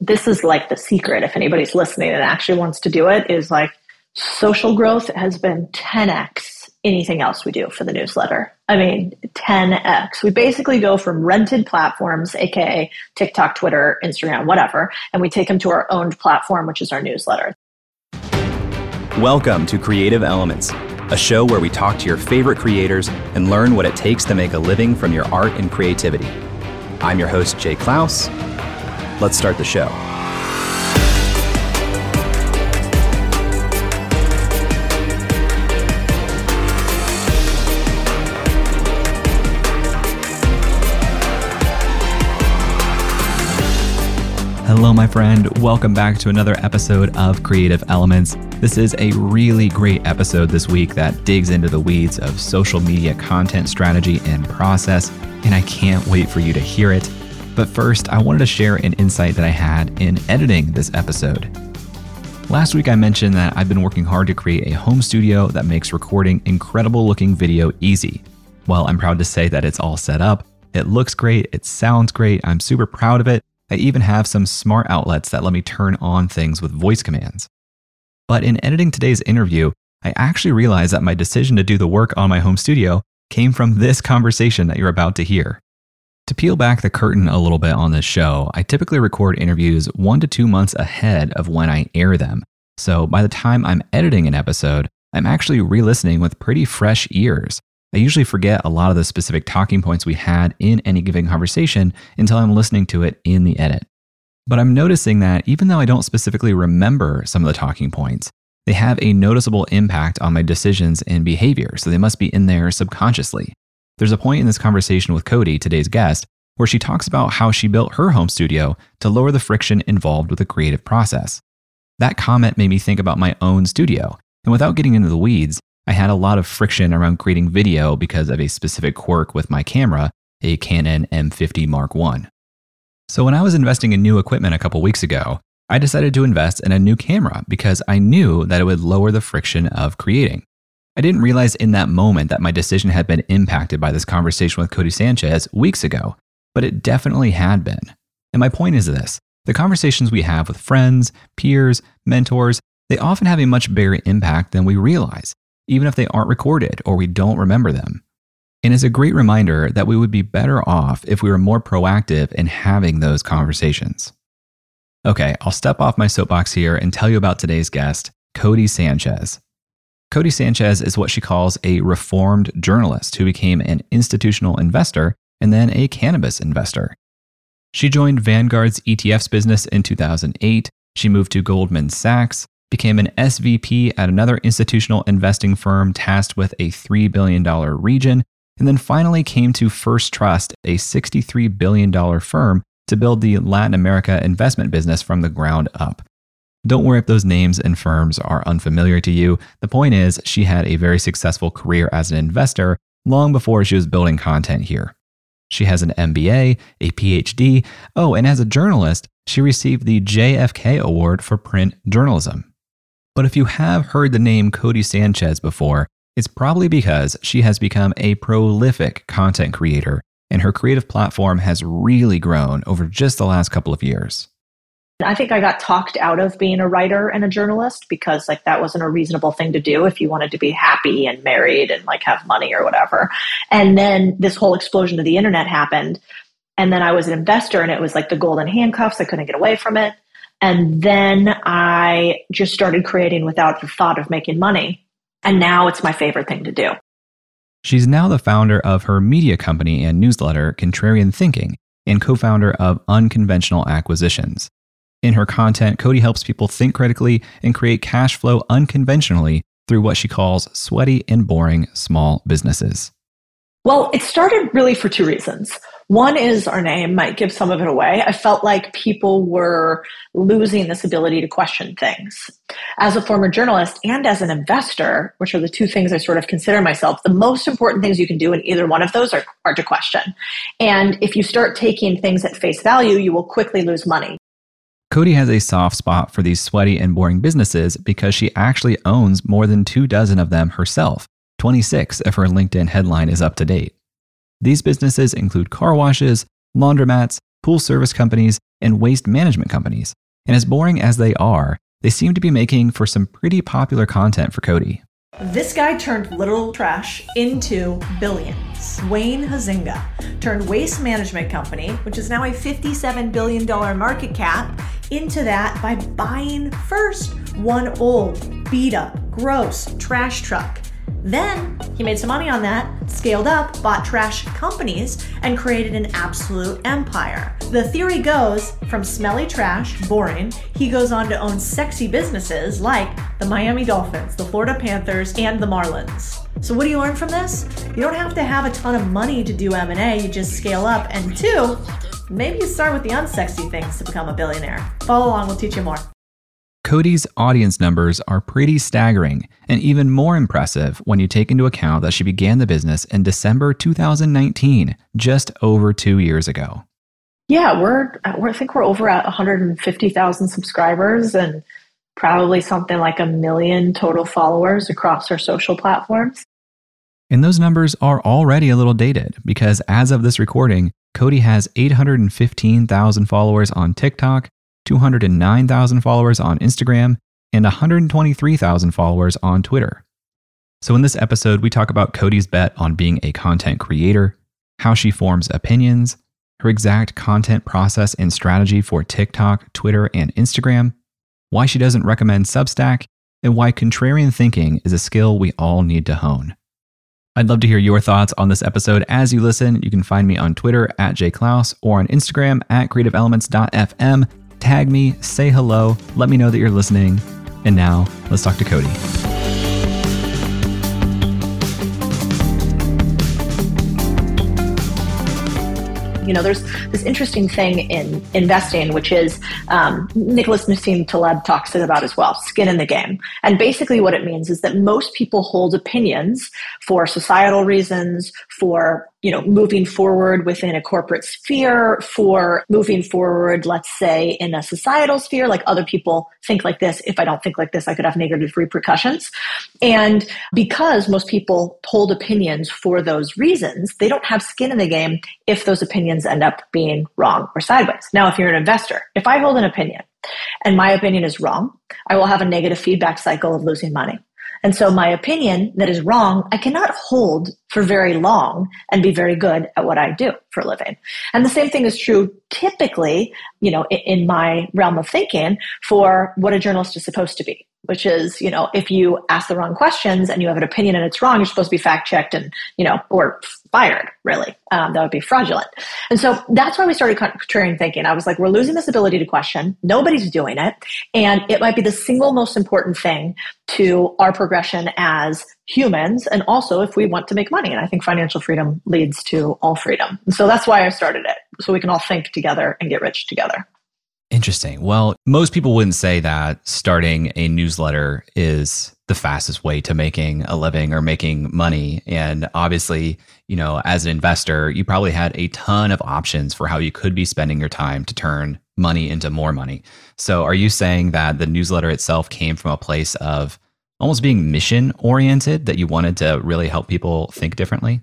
this is like the secret if anybody's listening and actually wants to do it is like social growth has been 10x anything else we do for the newsletter. I mean, 10x. We basically go from rented platforms, aka TikTok, Twitter, Instagram, whatever, and we take them to our owned platform, which is our newsletter. Welcome to Creative Elements, a show where we talk to your favorite creators and learn what it takes to make a living from your art and creativity. I'm your host, Jay Clouse. Let's start the show. Hello, my friend. Welcome back to another episode of Creative Elements. This is a really great episode this week that digs into the weeds of social media content strategy and process, and I can't wait for you to hear it. But first, I wanted to share an insight that I had in editing this episode. Last week, I mentioned that I've been working hard to create a home studio that makes recording incredible looking video easy. Well, I'm proud to say that it's all set up. It looks great, it sounds great, I'm super proud of it. I even have some smart outlets that let me turn on things with voice commands. But in editing today's interview, I actually realized that my decision to do the work on my home studio came from this conversation that you're about to hear. To peel back the curtain a little bit on this show, I typically record interviews one to two months ahead of when I air them. So by the time I'm editing an episode, I'm actually re listening with pretty fresh ears. I usually forget a lot of the specific talking points we had in any given conversation until I'm listening to it in the edit. But I'm noticing that even though I don't specifically remember some of the talking points, they have a noticeable impact on my decisions and behavior, so they must be in there subconsciously. There's a point in this conversation with Codie, today's guest, where she talks about how she built her home studio to lower the friction involved with the creative process. That comment made me think about my own studio, and without getting into the weeds, I had a lot of friction around creating video because of a specific quirk with my camera, a Canon M50 Mark I. So when I was investing in new equipment a couple weeks ago, I decided to invest in a new camera because I knew that it would lower the friction of creating. I didn't realize in that moment that my decision had been impacted by this conversation with Codie Sanchez weeks ago, but it definitely had been. And my point is this the conversations we have with friends, peers, mentors, they often have a much bigger impact than we realize, even if they aren't recorded or we don't remember them. And it's a great reminder that we would be better off if we were more proactive in having those conversations. Okay, I'll step off my soapbox here and tell you about today's guest, Codie Sanchez. Codie Sanchez is what she calls a reformed journalist who became an institutional investor and then a cannabis investor. She joined Vanguard's ETFs business in 2008. She moved to Goldman Sachs, became an SVP at another institutional investing firm tasked with a $3 billion region, and then finally came to First Trust, a $63 billion firm, to build the Latin America investment business from the ground up. Don't worry if those names and firms are unfamiliar to you. The point is, she had a very successful career as an investor long before she was building content here. She has an MBA, a PhD. Oh, and as a journalist, she received the JFK Award for print journalism. But if you have heard the name Codie Sanchez before, it's probably because she has become a prolific content creator, and her creative platform has really grown over just the last couple of years. I think I got talked out of being a writer and a journalist because like that wasn't a reasonable thing to do if you wanted to be happy and married and like have money or whatever. And then this whole explosion of the internet happened. And then I was an investor and it was like the golden handcuffs. I couldn't get away from it. And then I just started creating without the thought of making money. And now it's my favorite thing to do. She's now the founder of her media company and newsletter, Contrarian Thinking, and co founder of Unconventional Acquisitions. In her content, Codie helps people think critically and create cash flow unconventionally through what she calls sweaty and boring small businesses. Well, it started really for two reasons. One is our name might give some of it away. I felt like people were losing this ability to question things. As a former journalist and as an investor, which are the two things I sort of consider myself, the most important things you can do in either one of those are, are to question. And if you start taking things at face value, you will quickly lose money. Codie has a soft spot for these sweaty and boring businesses because she actually owns more than two dozen of them herself, 26 if her LinkedIn headline is up to date. These businesses include car washes, laundromats, pool service companies, and waste management companies. And as boring as they are, they seem to be making for some pretty popular content for Codie. This guy turned literal trash into billions. Wayne Huizenga turned Waste Management Company, which is now a $57 billion market cap, into that by buying first one old, beat up, gross trash truck then he made some money on that, scaled up, bought trash companies, and created an absolute empire. The theory goes from smelly trash, boring, he goes on to own sexy businesses like the Miami Dolphins, the Florida Panthers, and the Marlins. So what do you learn from this? You don't have to have a ton of money to do M&A, you just scale up. And two, maybe you start with the unsexy things to become a billionaire. Follow along, we'll teach you more. Codie's audience numbers are pretty staggering and even more impressive when you take into account that she began the business in December 2019, just over two years ago. Yeah, we're, we're I think we're over at 150,000 subscribers and probably something like a million total followers across our social platforms. And those numbers are already a little dated because as of this recording, Codie has 815,000 followers on TikTok 209,000 followers on Instagram, and 123,000 followers on Twitter. So, in this episode, we talk about Codie's bet on being a content creator, how she forms opinions, her exact content process and strategy for TikTok, Twitter, and Instagram, why she doesn't recommend Substack, and why contrarian thinking is a skill we all need to hone. I'd love to hear your thoughts on this episode as you listen. You can find me on Twitter at jayclouse or on Instagram at creativeelements.fm tag me, say hello, let me know that you're listening. And now, let's talk to Codie. you know, there's this interesting thing in investing, which is um, Nicholas Nassim Taleb talks about as well, skin in the game. And basically, what it means is that most people hold opinions for societal reasons, for you know, moving forward within a corporate sphere, for moving forward, let's say, in a societal sphere, like other people think like this. If I don't think like this, I could have negative repercussions. And because most people hold opinions for those reasons, they don't have skin in the game if those opinions end up being wrong or sideways. Now, if you're an investor, if I hold an opinion and my opinion is wrong, I will have a negative feedback cycle of losing money. And so my opinion that is wrong, I cannot hold for very long and be very good at what I do for a living. And the same thing is true typically, you know, in my realm of thinking for what a journalist is supposed to be which is, you know, if you ask the wrong questions and you have an opinion and it's wrong, you're supposed to be fact checked and, you know, or fired, really. Um, that would be fraudulent. And so that's why we started contrarian thinking. I was like, we're losing this ability to question. Nobody's doing it. And it might be the single most important thing to our progression as humans. And also if we want to make money. And I think financial freedom leads to all freedom. And so that's why I started it. So we can all think together and get rich together. Interesting. Well, most people wouldn't say that starting a newsletter is the fastest way to making a living or making money. And obviously, you know, as an investor, you probably had a ton of options for how you could be spending your time to turn money into more money. So, are you saying that the newsletter itself came from a place of almost being mission oriented, that you wanted to really help people think differently?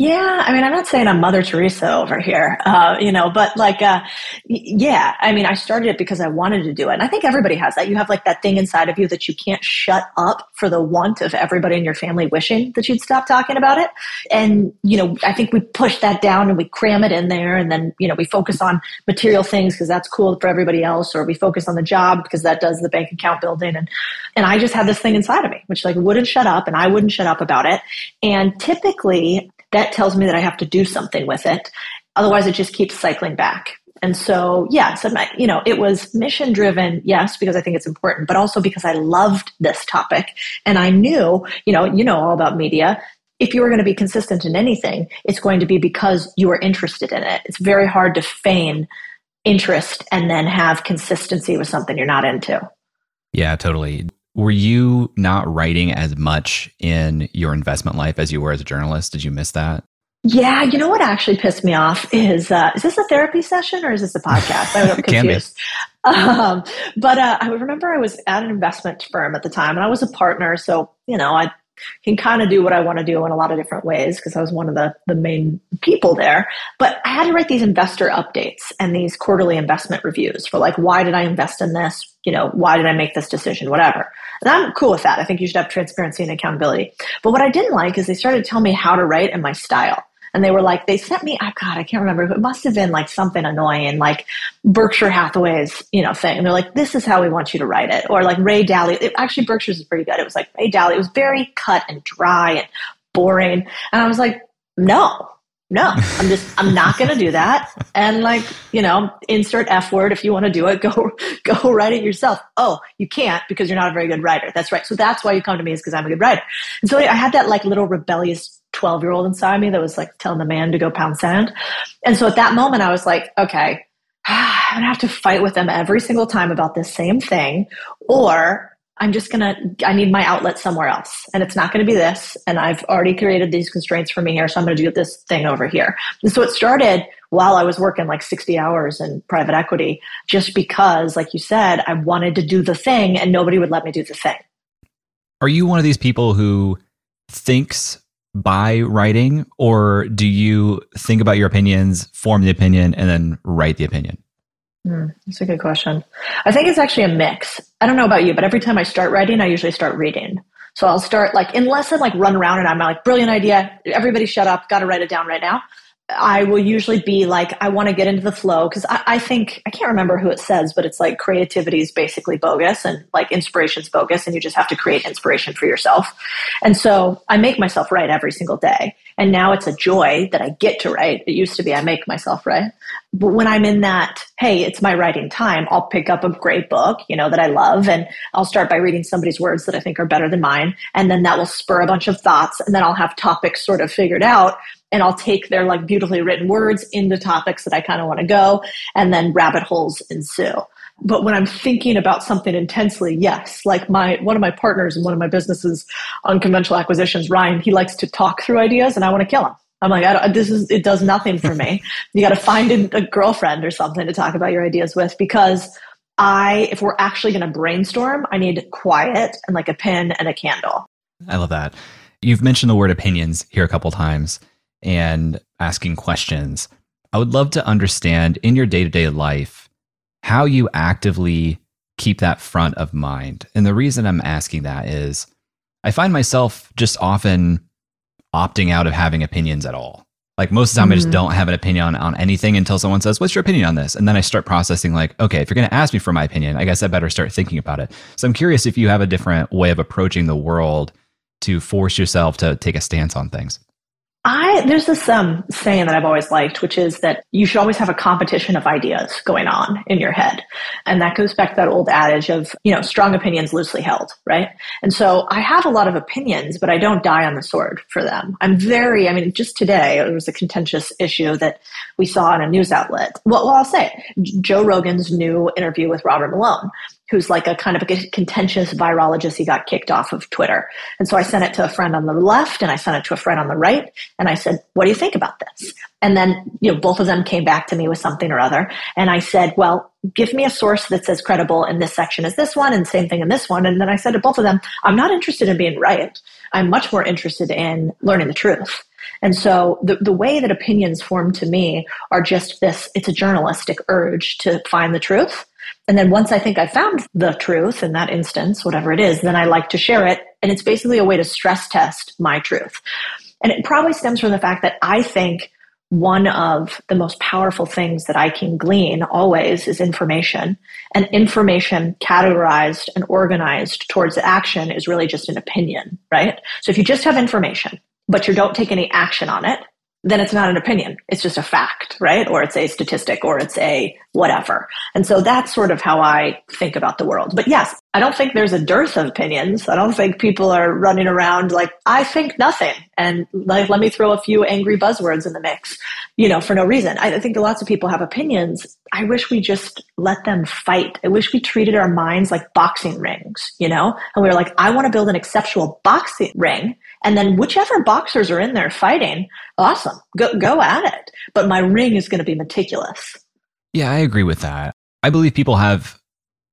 Yeah, I mean, I'm not saying I'm Mother Teresa over here, uh, you know, but like, uh, yeah, I mean, I started it because I wanted to do it. And I think everybody has that. You have like that thing inside of you that you can't shut up for the want of everybody in your family wishing that you'd stop talking about it. And, you know, I think we push that down and we cram it in there. And then, you know, we focus on material things because that's cool for everybody else, or we focus on the job because that does the bank account building. And, and I just had this thing inside of me, which like wouldn't shut up and I wouldn't shut up about it. And typically, that tells me that I have to do something with it. Otherwise, it just keeps cycling back. And so, yeah, so my, you know, it was mission driven, yes, because I think it's important, but also because I loved this topic and I knew, you know, you know all about media. If you are going to be consistent in anything, it's going to be because you are interested in it. It's very hard to feign interest and then have consistency with something you're not into. Yeah, totally. Were you not writing as much in your investment life as you were as a journalist? Did you miss that? Yeah, you know what actually pissed me off is uh, is this a therapy session or is this a podcast? I'm confused. Um, but uh, I remember I was at an investment firm at the time, and I was a partner, so you know I can kind of do what I want to do in a lot of different ways because I was one of the, the main people there. But I had to write these investor updates and these quarterly investment reviews for like, why did I invest in this? You know, why did I make this decision? Whatever. And I'm cool with that. I think you should have transparency and accountability. But what I didn't like is they started to tell me how to write and my style. And they were like, they sent me, oh God, I can't remember. It must have been like something annoying, like Berkshire Hathaway's, you know, thing. And they're like, this is how we want you to write it. Or like Ray Dalio. It, actually, Berkshire's is pretty good. It was like Ray Dalio. It was very cut and dry and boring. And I was like, no, no, I'm just, I'm not going to do that. And like, you know, insert F word. If you want to do it, go, go write it yourself. Oh, you can't because you're not a very good writer. That's right. So that's why you come to me is because I'm a good writer. And so I had that like little rebellious 12 year old inside me that was like telling the man to go pound sand. And so at that moment, I was like, okay, I'm gonna have to fight with them every single time about this same thing, or I'm just gonna, I need my outlet somewhere else. And it's not gonna be this. And I've already created these constraints for me here. So I'm gonna do this thing over here. And so it started while I was working like 60 hours in private equity, just because, like you said, I wanted to do the thing and nobody would let me do the thing. Are you one of these people who thinks by writing, or do you think about your opinions, form the opinion, and then write the opinion? Mm, that's a good question. I think it's actually a mix. I don't know about you, but every time I start writing, I usually start reading. So I'll start like, unless I like run around and I'm like, brilliant idea, everybody shut up, got to write it down right now. I will usually be like, I want to get into the flow because I, I, think, I can't remember who it says, but it's like creativity is basically bogus and like inspiration's bogus and you just have to create inspiration for yourself. And so I make myself write every single day. And now it's a joy that I get to write. It used to be I make myself write. But when I'm in that, hey, it's my writing time, I'll pick up a great book, you know, that I love and I'll start by reading somebody's words that I think are better than mine. And then that will spur a bunch of thoughts. And then I'll have topics sort of figured out and I'll take their like beautifully written words into topics that I kind of want to go, and then rabbit holes ensue. But when I'm thinking about something intensely, yes, like my one of my partners in one of my businesses, unconventional acquisitions, Ryan, he likes to talk through ideas, and I want to kill him. I'm like, I this is it does nothing for me. you got to find a, a girlfriend or something to talk about your ideas with because I, if we're actually going to brainstorm, I need quiet and like a pen and a candle. I love that. You've mentioned the word opinions here a couple times and asking questions. I would love to understand in your day to day life how you actively keep that front of mind. And the reason I'm asking that is I find myself just often opting out of having opinions at all. Like most of the time, mm-hmm. I just mm-hmm. don't have an opinion on, on anything until someone says, What's your opinion on this? And then I start processing, like, okay, if you're going to ask me for my opinion, I guess I better start thinking about it. So I'm curious if you have a different way of approaching the world to force yourself to take a stance on things. I there's this um, saying that I've always liked, which is that you should always have a competition of ideas going on in your head, and that goes back to that old adage of you know strong opinions loosely held, right? And so I have a lot of opinions, but I don't die on the sword for them. I'm very, I mean, just today there was a contentious issue that we saw in a news outlet. Well, well I'll say. Joe Rogan's new interview with Robert Malone, who's like a kind of a contentious virologist. He got kicked off of Twitter. And so I sent it to a friend on the left and I sent it to a friend on the right. And I said, what do you think about this? And then, you know, both of them came back to me with something or other. And I said, well, give me a source that's as credible in this section as this one and same thing in this one. And then I said to both of them, I'm not interested in being right. I'm much more interested in learning the truth. And so the, the way that opinions form to me are just this, it's a journalistic urge to find the truth. And then once I think I found the truth in that instance, whatever it is, then I like to share it. And it's basically a way to stress test my truth. And it probably stems from the fact that I think one of the most powerful things that I can glean always is information. And information categorized and organized towards action is really just an opinion, right? So if you just have information, but you don't take any action on it, then it's not an opinion. It's just a fact, right? Or it's a statistic or it's a whatever. And so that's sort of how I think about the world. But yes, I don't think there's a dearth of opinions. I don't think people are running around like, I think nothing. And like, let me throw a few angry buzzwords in the mix, you know, for no reason. I think lots of people have opinions. I wish we just let them fight. I wish we treated our minds like boxing rings, you know? And we were like, I want to build an exceptional boxing ring and then whichever boxers are in there fighting, awesome, go, go at it. But my ring is going to be meticulous. Yeah, I agree with that. I believe people have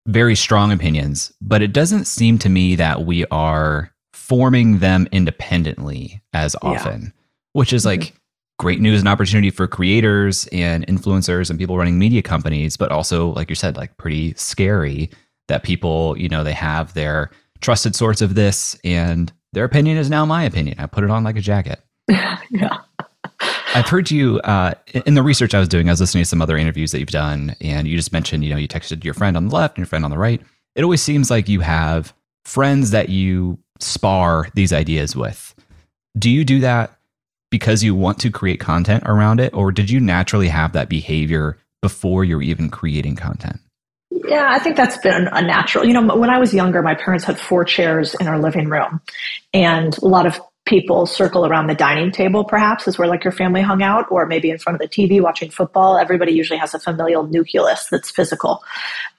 very strong opinions, but it doesn't seem to me that we are forming them independently as often, yeah. which is like mm-hmm. great news and opportunity for creators and influencers and people running media companies, but also, like you said, like pretty scary that people, you know, they have their trusted source of this and their opinion is now my opinion. I put it on like a jacket. yeah. I've heard you uh, in the research I was doing. I was listening to some other interviews that you've done, and you just mentioned, you know, you texted your friend on the left and your friend on the right. It always seems like you have friends that you spar these ideas with. Do you do that because you want to create content around it, or did you naturally have that behavior before you're even creating content? Yeah, I think that's been a natural. You know, when I was younger, my parents had four chairs in our living room, and a lot of people circle around the dining table perhaps is where like your family hung out or maybe in front of the tv watching football. Everybody usually has a familial nucleus that's physical.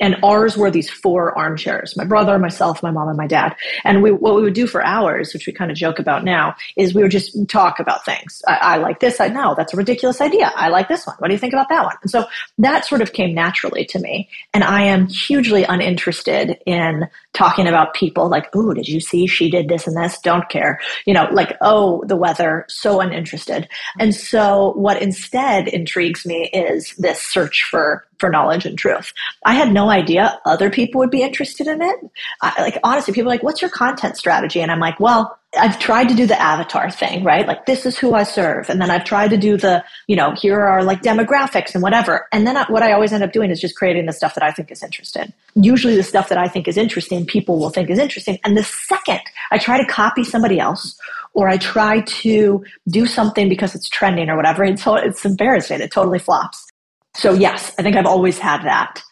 And ours were these four armchairs my brother myself my mom and my dad. And we what we would do for hours which we kind of joke about now is we would just talk about things. I, I like this i know that's a ridiculous idea. I like this one. What do you think about that one? And so that sort of came naturally to me. And i am hugely uninterested in talking about people like oh did you see she did this and this don't care you know like, oh, the weather, so uninterested. And so what instead intrigues me is this search for for knowledge and truth. I had no idea other people would be interested in it. I, like honestly, people are like, "What's your content strategy?" And I'm like, "Well, I've tried to do the avatar thing, right? Like this is who I serve, and then I've tried to do the, you know, here are like demographics and whatever. And then I, what I always end up doing is just creating the stuff that I think is interesting. Usually, the stuff that I think is interesting, people will think is interesting. And the second I try to copy somebody else or I try to do something because it's trending or whatever, it's, it's embarrassing. It totally flops. So yes, I think I've always had that.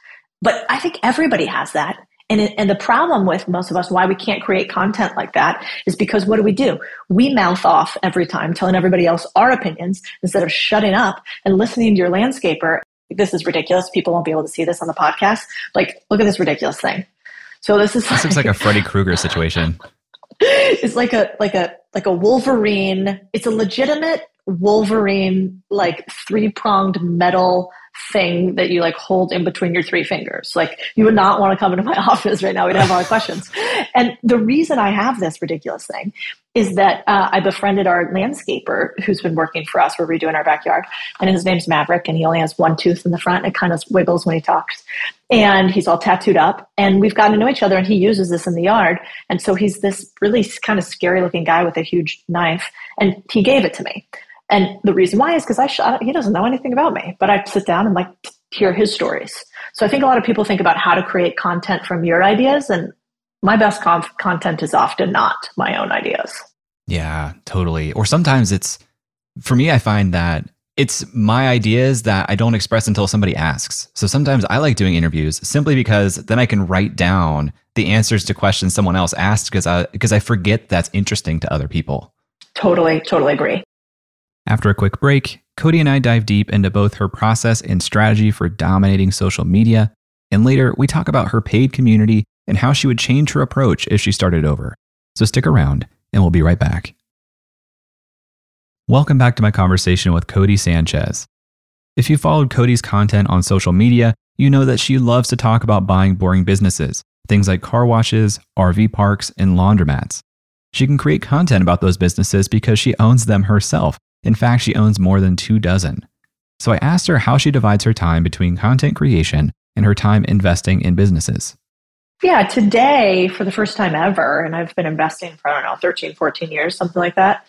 But I think everybody has that. And, it, and the problem with most of us, why we can't create content like that, is because what do we do? We mouth off every time, telling everybody else our opinions instead of shutting up and listening to your landscaper. This is ridiculous. People won't be able to see this on the podcast. Like, look at this ridiculous thing. So this is. This looks like a Freddy Krueger situation. it's like a like a like a Wolverine. It's a legitimate Wolverine like three pronged metal thing that you like hold in between your three fingers. Like you would not want to come into my office right now. We'd have a lot of questions. And the reason I have this ridiculous thing is that uh, I befriended our landscaper who's been working for us. We're redoing our backyard, and his name's Maverick, and he only has one tooth in the front. It kind of wiggles when he talks, and he's all tattooed up. And we've gotten to know each other, and he uses this in the yard. And so he's this really kind of scary looking guy with a huge knife, and he gave it to me. And the reason why is because I shot, he doesn't know anything about me, but I sit down and like hear his stories. So I think a lot of people think about how to create content from your ideas, and my best conf- content is often not my own ideas. Yeah, totally. Or sometimes it's, for me, I find that it's my ideas that I don't express until somebody asks. So sometimes I like doing interviews simply because then I can write down the answers to questions someone else asked because I because I forget that's interesting to other people. Totally, totally agree. After a quick break, Codie and I dive deep into both her process and strategy for dominating social media, and later we talk about her paid community and how she would change her approach if she started over. So stick around, and we'll be right back. Welcome back to my conversation with Codie Sanchez. If you followed Codie's content on social media, you know that she loves to talk about buying boring businesses, things like car washes, RV parks, and laundromats. She can create content about those businesses because she owns them herself in fact, she owns more than two dozen. So I asked her how she divides her time between content creation and her time investing in businesses. Yeah, today, for the first time ever, and I've been investing for, I don't know, 13, 14 years, something like that,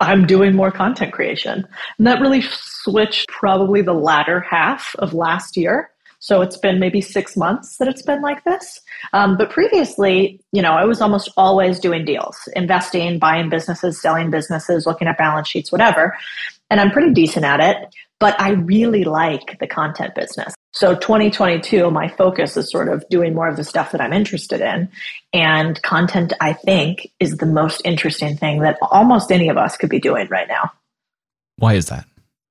I'm doing more content creation. And that really switched probably the latter half of last year. So it's been maybe six months that it's been like this. Um, but previously, you know, I was almost always doing deals, investing, buying businesses, selling businesses, looking at balance sheets, whatever. And I'm pretty decent at it, but I really like the content business. So 2022, my focus is sort of doing more of the stuff that I'm interested in. And content, I think, is the most interesting thing that almost any of us could be doing right now. Why is that?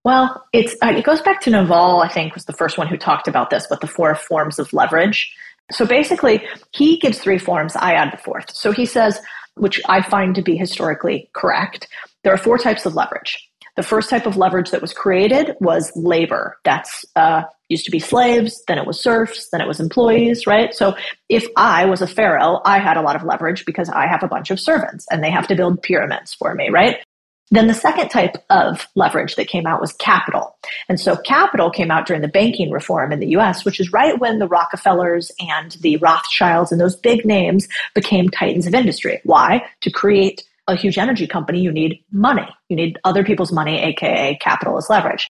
Well, it's uh, it goes back to Naval. I think was the first one who talked about this, but the four forms of leverage. So basically, he gives three forms. I add the fourth. So he says, which I find to be historically correct. There are four types of leverage. The first type of leverage that was created was labor. That's uh, used to be slaves, then it was serfs, then it was employees, right? So if I was a pharaoh, I had a lot of leverage because I have a bunch of servants and they have to build pyramids for me, right? Then the second type of leverage that came out was capital. And so capital came out during the banking reform in the US, which is right when the Rockefellers and the Rothschilds and those big names became titans of industry. Why? To create a huge energy company, you need money. You need other people's money, aka capital as leverage.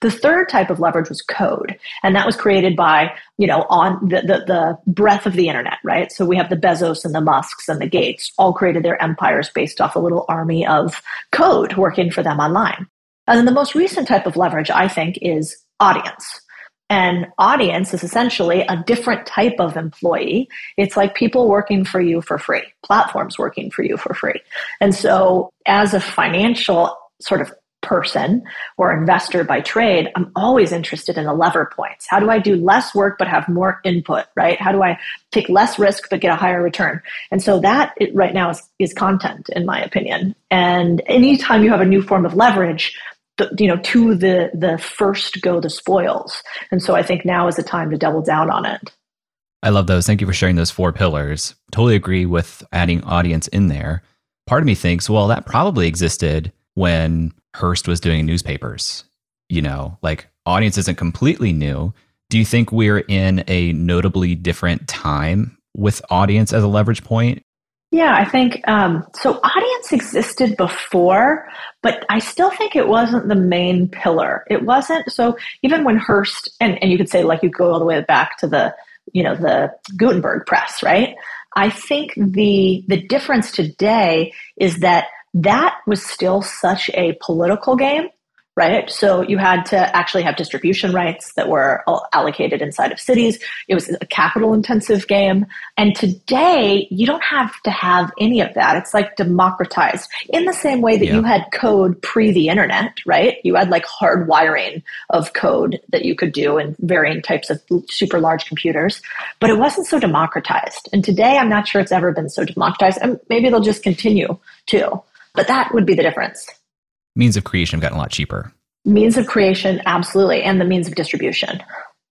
The third type of leverage was code, and that was created by, you know, on the, the, the, breadth of the internet, right? So we have the Bezos and the Musks and the Gates all created their empires based off a little army of code working for them online. And then the most recent type of leverage, I think, is audience. And audience is essentially a different type of employee. It's like people working for you for free, platforms working for you for free. And so as a financial sort of person or investor by trade, I'm always interested in the lever points. How do I do less work but have more input, right? How do I take less risk but get a higher return? And so that right now is, is content, in my opinion. And anytime you have a new form of leverage, the, you know, to the the first go the spoils. And so I think now is the time to double down on it. I love those. Thank you for sharing those four pillars. Totally agree with adding audience in there. Part of me thinks, well, that probably existed when Hearst was doing newspapers. You know, like audience isn't completely new. Do you think we're in a notably different time with audience as a leverage point? Yeah, I think um, so. Audience existed before, but I still think it wasn't the main pillar. It wasn't so. Even when Hearst and and you could say like you go all the way back to the you know the Gutenberg press, right? I think the the difference today is that that was still such a political game right? So you had to actually have distribution rights that were allocated inside of cities. It was a capital intensive game. And today you don't have to have any of that. It's like democratized in the same way that yeah. you had code pre the internet, right? You had like hard wiring of code that you could do in varying types of super large computers, but it wasn't so democratized. And today I'm not sure it's ever been so democratized. And maybe they'll just continue to. But that would be the difference. Means of creation have gotten a lot cheaper. Means of creation, absolutely, and the means of distribution.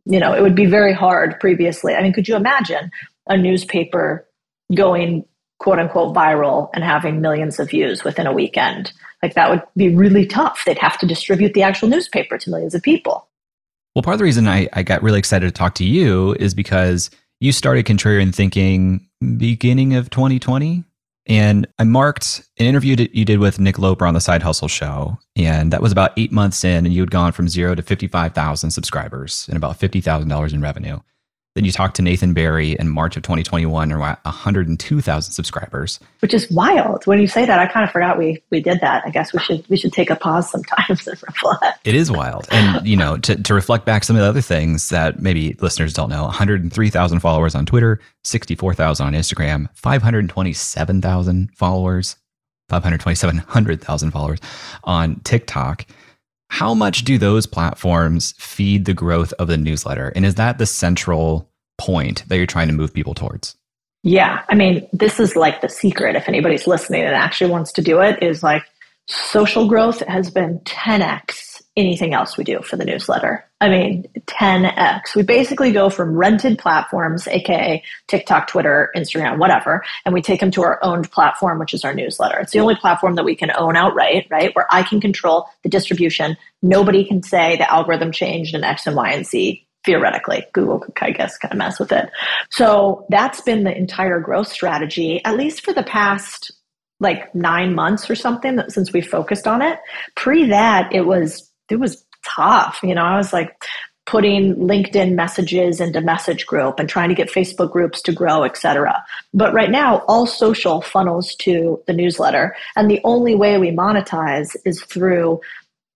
You know, it would be very hard previously. I mean, could you imagine a newspaper going quote unquote viral and having millions of views within a weekend? Like that would be really tough. They'd have to distribute the actual newspaper to millions of people. Well, part of the reason I, I got really excited to talk to you is because you started contrarian thinking beginning of 2020 and I marked an interview that you did with Nick Loper on the Side Hustle Show. And that was about eight months in, and you had gone from zero to 55,000 subscribers and about $50,000 in revenue. Then you talked to Nathan Barry in March of 2021, around 102,000 subscribers. Which is wild. When you say that, I kind of forgot we we did that. I guess we should we should take a pause sometimes and reflect. It is wild, and you know, to to reflect back some of the other things that maybe listeners don't know: 103,000 followers on Twitter, 64,000 on Instagram, 527,000 followers, 527,000 followers on TikTok. How much do those platforms feed the growth of the newsletter? And is that the central point that you're trying to move people towards? Yeah. I mean, this is like the secret. If anybody's listening and actually wants to do it, is like social growth has been 10x anything else we do for the newsletter. I mean, 10x. We basically go from rented platforms, aka TikTok, Twitter, Instagram, whatever, and we take them to our owned platform, which is our newsletter. It's the only platform that we can own outright, right? Where I can control the distribution. Nobody can say the algorithm changed in X and Y and Z. Theoretically, Google could, I guess, kind of mess with it. So that's been the entire growth strategy, at least for the past like nine months or something since we focused on it. Pre that, it was it was tough. You know, I was like putting LinkedIn messages into message group and trying to get Facebook groups to grow, etc. But right now, all social funnels to the newsletter. And the only way we monetize is through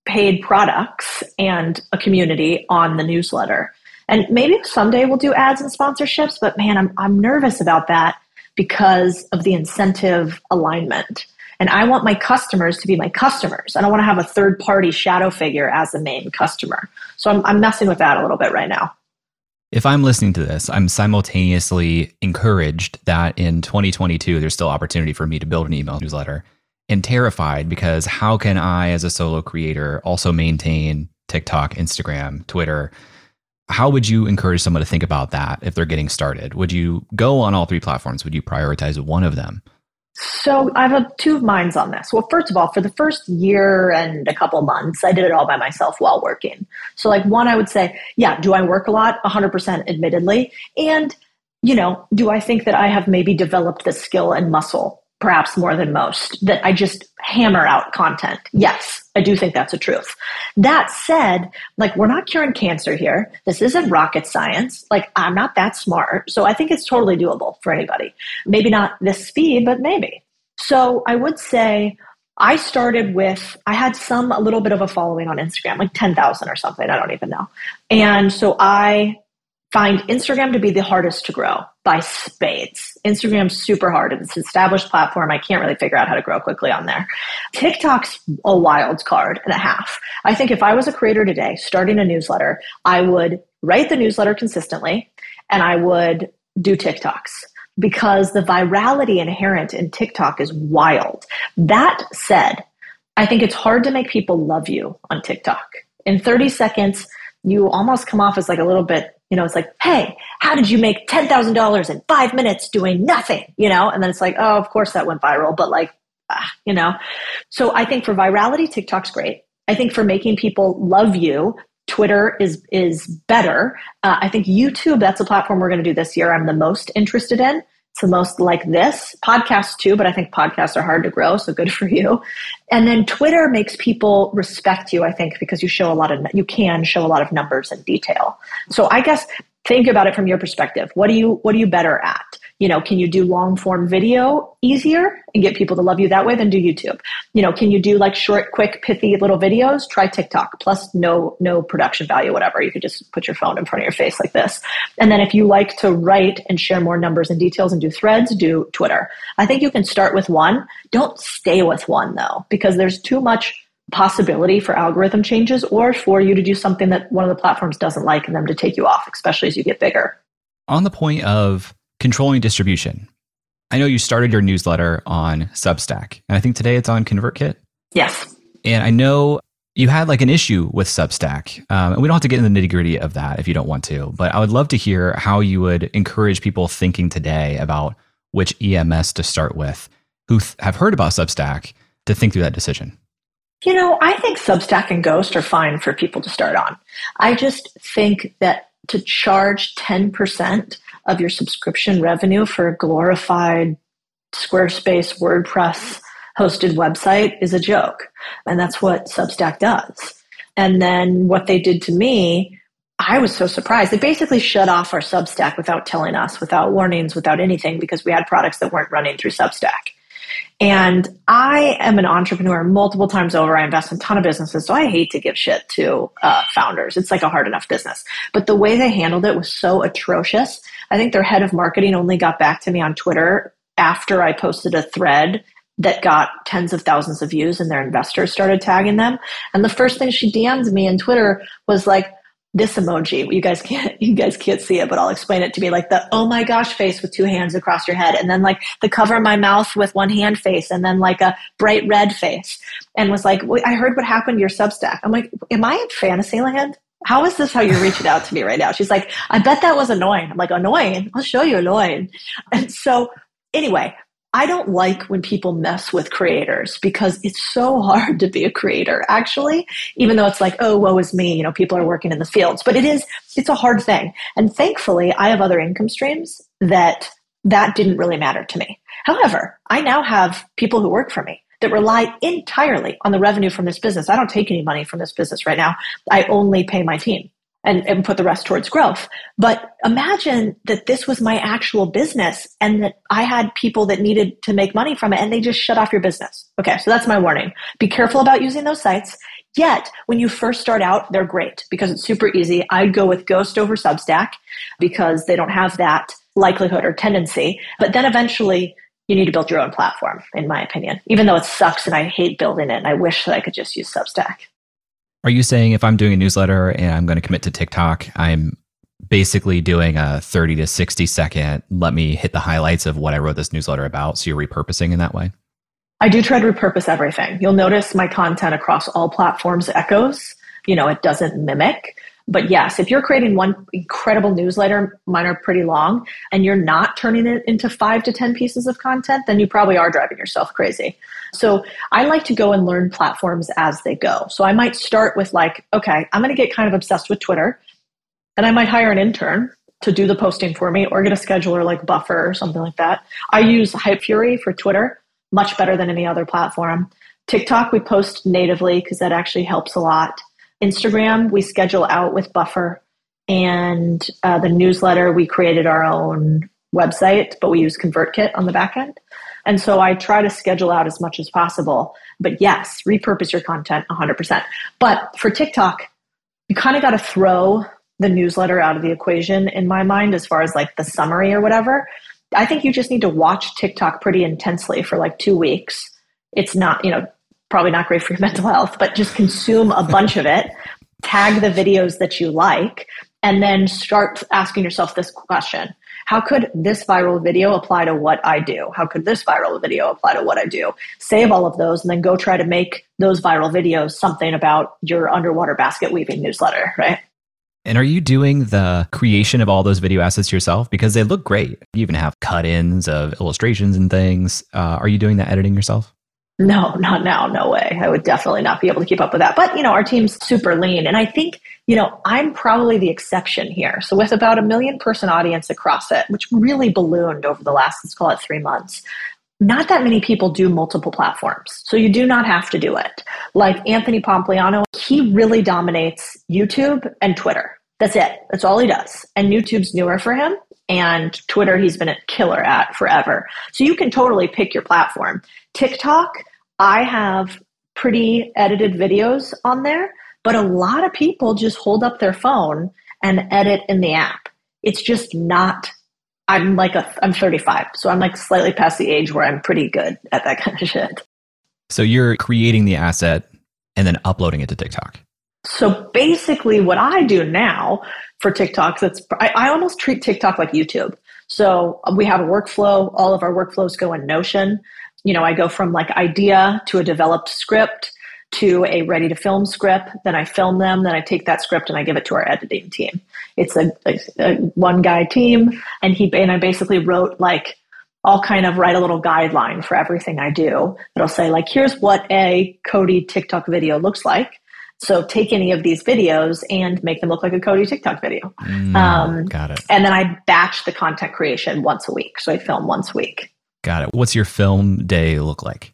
paid products and a community on the newsletter. And maybe someday we'll do ads and sponsorships, but man, I'm, I'm nervous about that because of the incentive alignment. And I want my customers to be my customers. I don't want to have a third party shadow figure as the main customer. So I'm, I'm messing with that a little bit right now. If I'm listening to this, I'm simultaneously encouraged that in 2022, there's still opportunity for me to build an email newsletter. and terrified because how can I, as a solo creator, also maintain TikTok, Instagram, Twitter? How would you encourage someone to think about that if they're getting started? Would you go on all three platforms? Would you prioritize one of them? So I have two minds on this. Well, first of all, for the first year and a couple months, I did it all by myself while working. So, like, one, I would say, yeah, do I work a lot? 100% admittedly. And, you know, do I think that I have maybe developed the skill and muscle perhaps more than most, that I just hammer out content. Yes, I do think that's a truth. That said, like we're not curing cancer here. This isn't rocket science. Like I'm not that smart. So I think it's totally doable for anybody. Maybe not this speed, but maybe. So I would say I started with, I had some, a little bit of a following on Instagram, like 10,000 or something. I don't even know. And so I find Instagram to be the hardest to grow by spades. Instagram's super hard. It's an established platform. I can't really figure out how to grow quickly on there. TikTok's a wild card and a half. I think if I was a creator today starting a newsletter, I would write the newsletter consistently and I would do TikToks because the virality inherent in TikTok is wild. That said, I think it's hard to make people love you on TikTok. In 30 seconds, you almost come off as like a little bit you know, it's like, hey, how did you make $10,000 in five minutes doing nothing? You know, and then it's like, oh, of course that went viral, but like, ah, you know. So I think for virality, TikTok's great. I think for making people love you, Twitter is is better. Uh, I think YouTube, that's a platform we're going to do this year. I'm the most interested in. The most like this. Podcasts too, but I think podcasts are hard to grow, so good for you. And then Twitter makes people respect you, I think, because you show a lot of you can show a lot of numbers and detail. So I guess think about it from your perspective. What are you what are you better at? you know can you do long form video easier and get people to love you that way than do youtube? You know can you do like short quick pithy little videos? Try tiktok plus no no production value whatever. You could just put your phone in front of your face like this. And then if you like to write and share more numbers and details and do threads do twitter. I think you can start with one. Don't stay with one though because there's too much possibility for algorithm changes or for you to do something that one of the platforms doesn't like and them to take you off especially as you get bigger on the point of controlling distribution. I know you started your newsletter on Substack, and I think today it's on ConvertKit. Yes. And I know you had like an issue with Substack. Um, and we don't have to get in the nitty gritty of that if you don't want to, but I would love to hear how you would encourage people thinking today about which EMS to start with who th- have heard about Substack to think through that decision. You know, I think Substack and Ghost are fine for people to start on. I just think that to charge 10% of your subscription revenue for a glorified Squarespace, WordPress hosted website is a joke. And that's what Substack does. And then what they did to me, I was so surprised. They basically shut off our Substack without telling us, without warnings, without anything, because we had products that weren't running through Substack. And I am an entrepreneur multiple times over. I invest in a ton of businesses. So I hate to give shit to uh, founders. It's like a hard enough business. But the way they handled it was so atrocious. I think their head of marketing only got back to me on Twitter after I posted a thread that got tens of thousands of views and their investors started tagging them. And the first thing she DM'd me on Twitter was like, this emoji. You guys can't you guys can't see it, but I'll explain it to be like the oh my gosh face with two hands across your head, and then like the cover my mouth with one hand face, and then like a bright red face, and was like, I heard what happened to your Substack. I'm like, am I in Fantasyland? How is this how you're reaching out to me right now? She's like, I bet that was annoying. I'm like, annoying? I'll show you annoying. And so anyway, I don't like when people mess with creators because it's so hard to be a creator, actually, even though it's like, oh, woe is me, you know, people are working in the fields. But it is, it's a hard thing. And thankfully, I have other income streams that that didn't really matter to me. However, I now have people who work for me that rely entirely on the revenue from this business. I don't take any money from this business right now. I only pay my team and, and put the rest towards growth. But imagine that this was my actual business and that I had people that needed to make money from it and they just shut off your business. Okay, so that's my warning. Be careful about using those sites. Yet, when you first start out, they're great because it's super easy. I'd go with Ghost over Substack because they don't have that likelihood or tendency. But then eventually, you need to build your own platform, in my opinion, even though it sucks and I hate building it and I wish that I could just use Substack. Are you saying if I'm doing a newsletter and I'm going to commit to TikTok, I'm basically doing a 30 to 60 second, let me hit the highlights of what I wrote this newsletter about? So you're repurposing in that way? I do try to repurpose everything. You'll notice my content across all platforms echoes. You know, it doesn't mimic. But yes, if you're creating one incredible newsletter, mine are pretty long, and you're not turning it into five to 10 pieces of content, then you probably are driving yourself crazy. So I like to go and learn platforms as they go. So I might start with like, okay, I'm going to get kind of obsessed with Twitter, and I might hire an intern to do the posting for me or get a scheduler like Buffer or something like that. I use Hypefury for Twitter, much better than any other platform. TikTok, we post natively because that actually helps a lot. Instagram, we schedule out with Buffer. And uh, the newsletter, we created our own website, but we use ConvertKit on the back end. And so I try to schedule out as much as possible. But yes, repurpose your content 100%. But for TikTok, you kind of got to throw the newsletter out of the equation in my mind as far as like the summary or whatever. I think you just need to watch TikTok pretty intensely for like two weeks. It's not, you know, probably not great for your mental health, but just consume a bunch of it, tag the videos that you like, and then start asking yourself this question How could this viral video apply to what I do? How could this viral video apply to what I do? Save all of those and then go try to make those viral videos something about your underwater basket weaving newsletter, right? And are you doing the creation of all those video assets yourself? Because they look great. You even have cut ins of illustrations and things. Uh, are you doing that editing yourself? No, not now. No way. I would definitely not be able to keep up with that. But, you know, our team's super lean. And I think, you know, I'm probably the exception here. So, with about a million person audience across it, which really ballooned over the last, let's call it three months, not that many people do multiple platforms. So, you do not have to do it. Like Anthony Pompliano, he really dominates YouTube and Twitter. That's it. That's all he does. And YouTube's newer for him and Twitter he's been a killer at forever. So you can totally pick your platform. TikTok, I have pretty edited videos on there, but a lot of people just hold up their phone and edit in the app. It's just not I'm like a I'm 35, so I'm like slightly past the age where I'm pretty good at that kind of shit. So you're creating the asset and then uploading it to TikTok. So basically, what I do now for TikToks, that's I, I almost treat TikTok like YouTube. So we have a workflow. All of our workflows go in Notion. You know, I go from like idea to a developed script to a ready to film script. Then I film them. Then I take that script and I give it to our editing team. It's a, a, a one guy team, and he and I basically wrote like I'll kind of write a little guideline for everything I do. It'll say like, here's what a Codie TikTok video looks like. So take any of these videos and make them look like a Codie TikTok video. Mm, um, got it. And then I batch the content creation once a week. So I film once a week. Got it. What's your film day look like?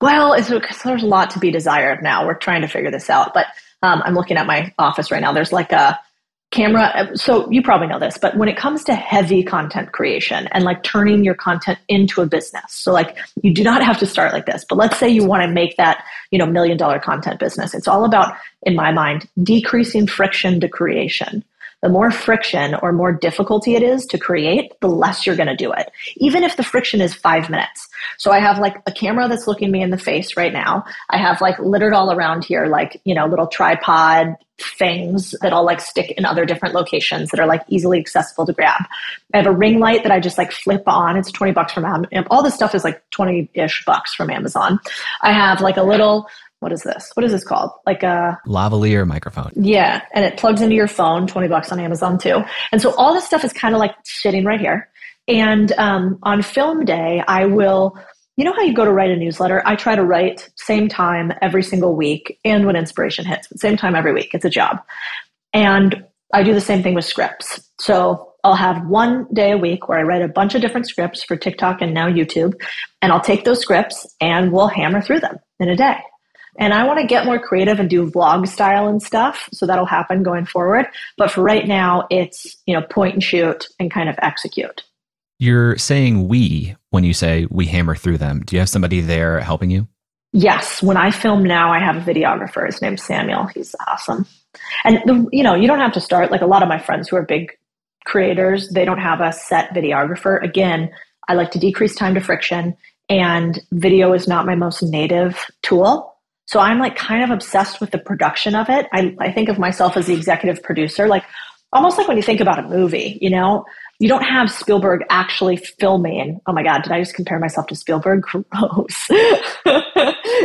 Well, there's a lot to be desired now. We're trying to figure this out. But um, I'm looking at my office right now. There's like a camera so you probably know this but when it comes to heavy content creation and like turning your content into a business so like you do not have to start like this but let's say you want to make that you know million dollar content business it's all about in my mind decreasing friction to creation the more friction or more difficulty it is to create, the less you're going to do it. Even if the friction is five minutes. So I have like a camera that's looking me in the face right now. I have like littered all around here, like, you know, little tripod things that I'll like stick in other different locations that are like easily accessible to grab. I have a ring light that I just like flip on. It's 20 bucks from Amazon. All this stuff is like 20 ish bucks from Amazon. I have like a little what is this? What is this called? Like a lavalier microphone. Yeah, and it plugs into your phone. Twenty bucks on Amazon too. And so all this stuff is kind of like sitting right here. And um, on film day, I will. You know how you go to write a newsletter? I try to write same time every single week, and when inspiration hits, but same time every week. It's a job, and I do the same thing with scripts. So I'll have one day a week where I write a bunch of different scripts for TikTok and now YouTube, and I'll take those scripts and we'll hammer through them in a day. And I want to get more creative and do vlog style and stuff. So that'll happen going forward. But for right now, it's, you know, point and shoot and kind of execute. You're saying we when you say we hammer through them. Do you have somebody there helping you? Yes. When I film now, I have a videographer. His name's Samuel. He's awesome. And, the, you know, you don't have to start like a lot of my friends who are big creators, they don't have a set videographer. Again, I like to decrease time to friction, and video is not my most native tool. So I'm like kind of obsessed with the production of it. I, I think of myself as the executive producer, like almost like when you think about a movie, you know, you don't have Spielberg actually filming. Oh my God, did I just compare myself to Spielberg? Gross.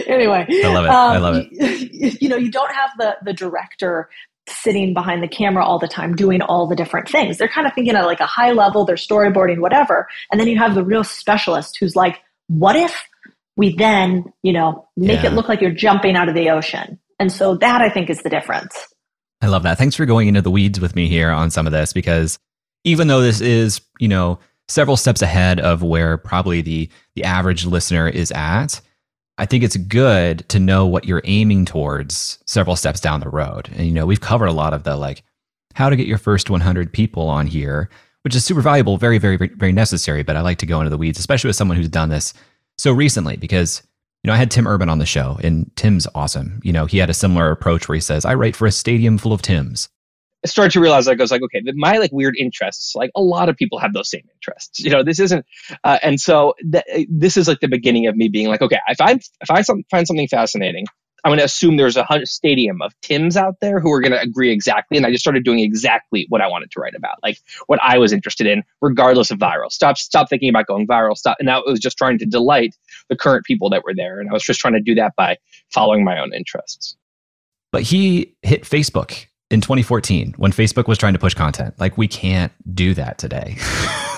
anyway, I love it. Um, I love it. You, you know, you don't have the the director sitting behind the camera all the time doing all the different things. They're kind of thinking at like a high level, they're storyboarding, whatever. And then you have the real specialist who's like, what if we then, you know, make yeah. it look like you're jumping out of the ocean? And so that I think is the difference. I love that. Thanks for going into the weeds with me here on some of this because even though this is, you know, several steps ahead of where probably the the average listener is at, I think it's good to know what you're aiming towards several steps down the road. And you know, we've covered a lot of the like how to get your first 100 people on here, which is super valuable, very very very necessary, but I like to go into the weeds, especially with someone who's done this so recently because you know, I had Tim Urban on the show and Tim's awesome. You know, he had a similar approach where he says, I write for a stadium full of Tims. I started to realize I was like, okay, my like weird interests, like a lot of people have those same interests. You know, this isn't, uh, and so th- this is like the beginning of me being like, okay, if I if I find something fascinating, I'm going to assume there's a stadium of Tims out there who are going to agree exactly. And I just started doing exactly what I wanted to write about, like what I was interested in, regardless of viral. Stop, stop thinking about going viral. Stop. And that was just trying to delight the current people that were there. And I was just trying to do that by following my own interests. But he hit Facebook in 2014 when Facebook was trying to push content. Like, we can't do that today.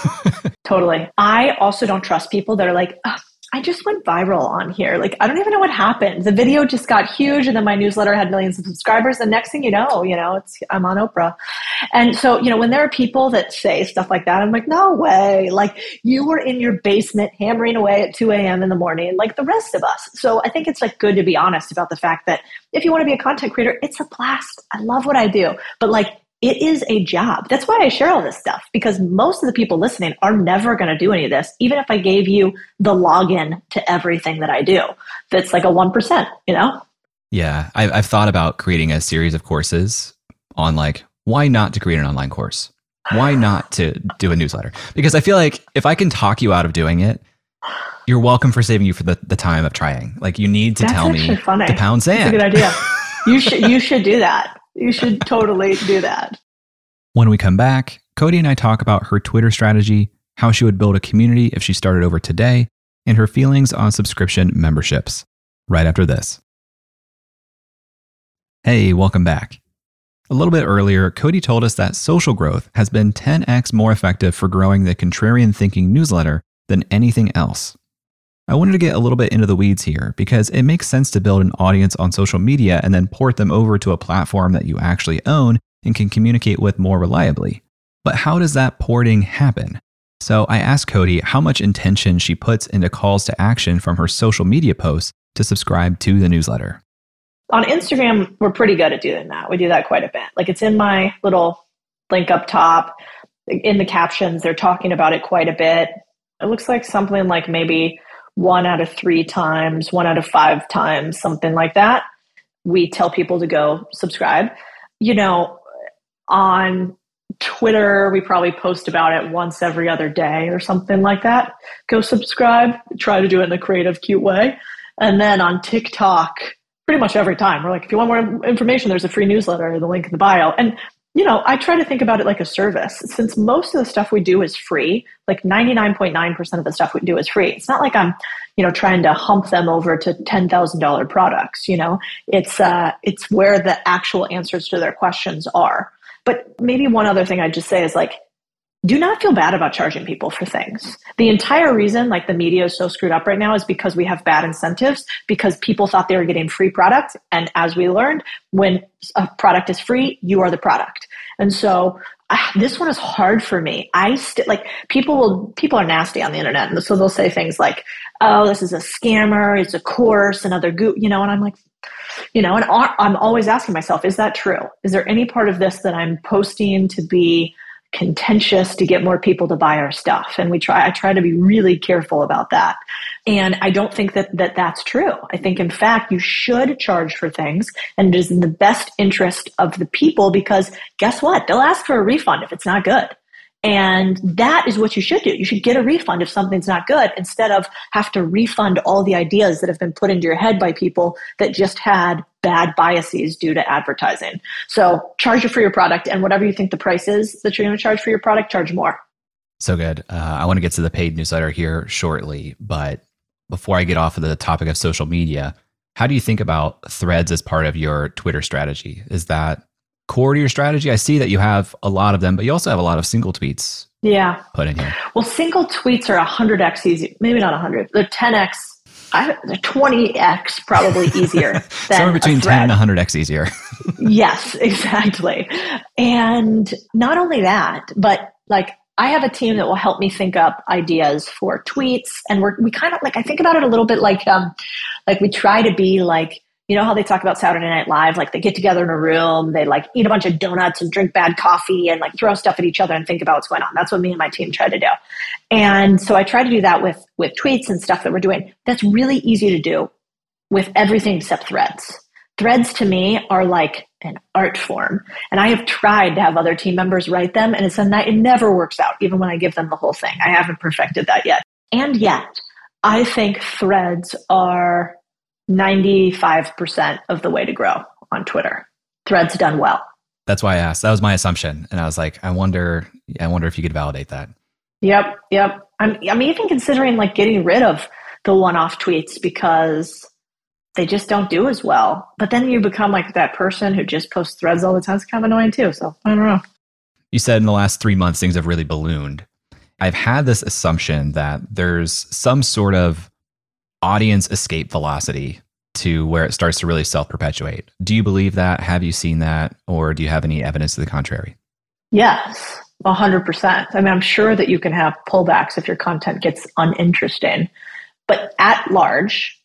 totally. I also don't trust people that are like, I just went viral on here. Like, I don't even know what happened. The video just got huge, and then my newsletter had millions of subscribers. The next thing you know, you know, it's I'm on Oprah. And so, you know, when there are people that say stuff like that, I'm like, no way. Like, you were in your basement hammering away at 2 a.m. in the morning, like the rest of us. So I think it's like good to be honest about the fact that if you want to be a content creator, it's a blast. I love what I do. But like, it is a job. That's why I share all this stuff because most of the people listening are never going to do any of this, even if I gave you the login to everything that I do. That's like a 1%, you know? Yeah. I've, I've thought about creating a series of courses on like, why not to create an online course? Why not to do a newsletter? Because I feel like if I can talk you out of doing it, you're welcome for saving you for the, the time of trying. Like you need to That's tell me funny. to pound sand. That's a good idea. You should you should do that. You should totally do that. When we come back, Codie and I talk about her Twitter strategy, how she would build a community if she started over today, and her feelings on subscription memberships. Right after this. Hey, welcome back. A little bit earlier, Codie told us that social growth has been 10x more effective for growing the contrarian thinking newsletter than anything else. I wanted to get a little bit into the weeds here because it makes sense to build an audience on social media and then port them over to a platform that you actually own and can communicate with more reliably. But how does that porting happen? So I asked Codie how much intention she puts into calls to action from her social media posts to subscribe to the newsletter. On Instagram, we're pretty good at doing that. We do that quite a bit. Like it's in my little link up top. In the captions, they're talking about it quite a bit. It looks like something like maybe one out of three times, one out of five times, something like that, we tell people to go subscribe. You know, on Twitter, we probably post about it once every other day or something like that. Go subscribe, try to do it in a creative, cute way. And then on TikTok, pretty much every time, we're like, if you want more information, there's a free newsletter, the link in the bio. And you know, I try to think about it like a service. Since most of the stuff we do is free, like 99.9% of the stuff we do is free. It's not like I'm, you know, trying to hump them over to $10,000 products, you know. It's uh it's where the actual answers to their questions are. But maybe one other thing I'd just say is like do not feel bad about charging people for things. The entire reason like the media is so screwed up right now is because we have bad incentives because people thought they were getting free products and as we learned when a product is free, you are the product. And so uh, this one is hard for me. I st- like people will people are nasty on the internet and so they'll say things like, "Oh, this is a scammer, it's a course, another goo," you know, and I'm like you know, and I'm always asking myself, is that true? Is there any part of this that I'm posting to be contentious to get more people to buy our stuff. And we try i try to be really careful about that. And i don't think that, that that's true. I think in fact you should charge for things and it is in the best interest of the people because guess what? They'll ask for a refund if it's not good and that is what you should do. You should get a refund if something's not good instead of have to refund all the ideas that have been put into your head by people that just had bad biases due to advertising. So charge it for your product and whatever you think the price is that you're going to charge for your product, charge more. So good. Uh, I want to get to the paid newsletter here shortly, but before I get off of the topic of social media, how do you think about threads as part of your Twitter strategy? Is that core to your strategy? I see that you have a lot of them, but you also have a lot of single tweets. Yeah. Put in here. Well, single tweets are 100x easy. Maybe not 100. They're 10x. I, they're 20x probably easier. than Somewhere between 10 and 100x easier. yes, exactly. And not only that, but like I have a team that will help me think up ideas for tweets, and we're we kind of like I think about it a little bit like um like we try to be like you know how they talk about Saturday Night Live, like they get together in a room, they like eat a bunch of donuts and drink bad coffee and like throw stuff at each other and think about what's going on. That's what me and my team try to do. And so I try to do that with with tweets and stuff that we're doing. That's really easy to do with everything except threads. Threads to me are like an art form. And I have tried to have other team members write them, and it's a night, it never works out, even when I give them the whole thing. I haven't perfected that yet. And yet, I think threads are 95% of the way to grow on Twitter. Threads done well. That's why I asked. That was my assumption. And I was like, I wonder, I wonder if you could validate that. Yep. Yep. I'm, I'm even considering like getting rid of the one off tweets because they just don't do as well. But then you become like that person who just posts threads all the time. It's kind of annoying too. So I don't know. You said in the last three months things have really ballooned. I've had this assumption that there's some sort of audience escape velocity to where it starts to really self perpetuate. Do you believe that? Have you seen that? Or do you have any evidence to the contrary? Yes, 100%. I mean, I'm sure that you can have pullbacks if your content gets uninteresting. But at large,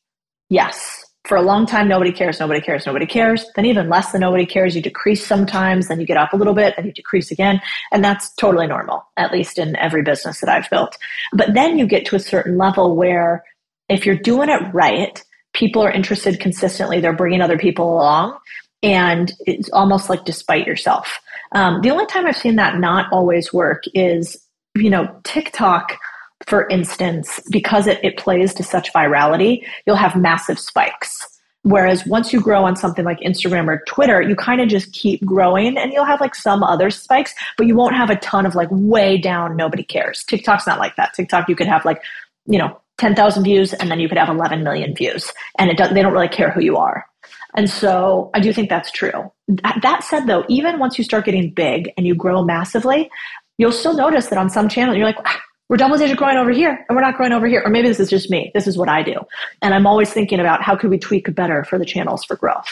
yes, for a long time, nobody cares, nobody cares, nobody cares. Then even less than nobody cares, you decrease sometimes, then you get up a little bit, then you decrease again. And that's totally normal, at least in every business that I've built. But then you get to a certain level where if you're doing it right, people are interested consistently, they're bringing other people along. And it's almost like despite yourself. Um, the only time I've seen that not always work is, you know, TikTok for instance, because it, it plays to such virality, you'll have massive spikes. Whereas once you grow on something like Instagram or Twitter, you kind of just keep growing and you'll have like some other spikes, but you won't have a ton of like way down, nobody cares. TikTok's not like that. TikTok, you could have like, you know, 10,000 views and then you could have 11 million views and it does, they don't really care who you are. And so I do think that's true. That said, though, even once you start getting big and you grow massively, you'll still notice that on some channels, you're like, we're double digit growing over here and we're not growing over here. Or maybe this is just me. This is what I do. And I'm always thinking about how could we tweak better for the channels for growth.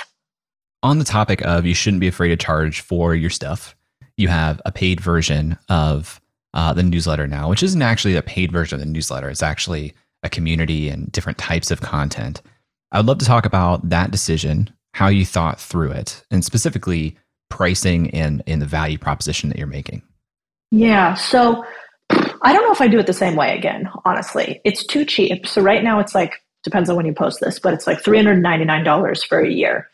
On the topic of you shouldn't be afraid to charge for your stuff, you have a paid version of uh, the newsletter now, which isn't actually a paid version of the newsletter. It's actually a community and different types of content. I would love to talk about that decision, how you thought through it, and specifically pricing and, and the value proposition that you're making. Yeah. So I don't know if I do it the same way again, honestly. It's too cheap. So right now it's like, depends on when you post this, but it's like $399 for a year.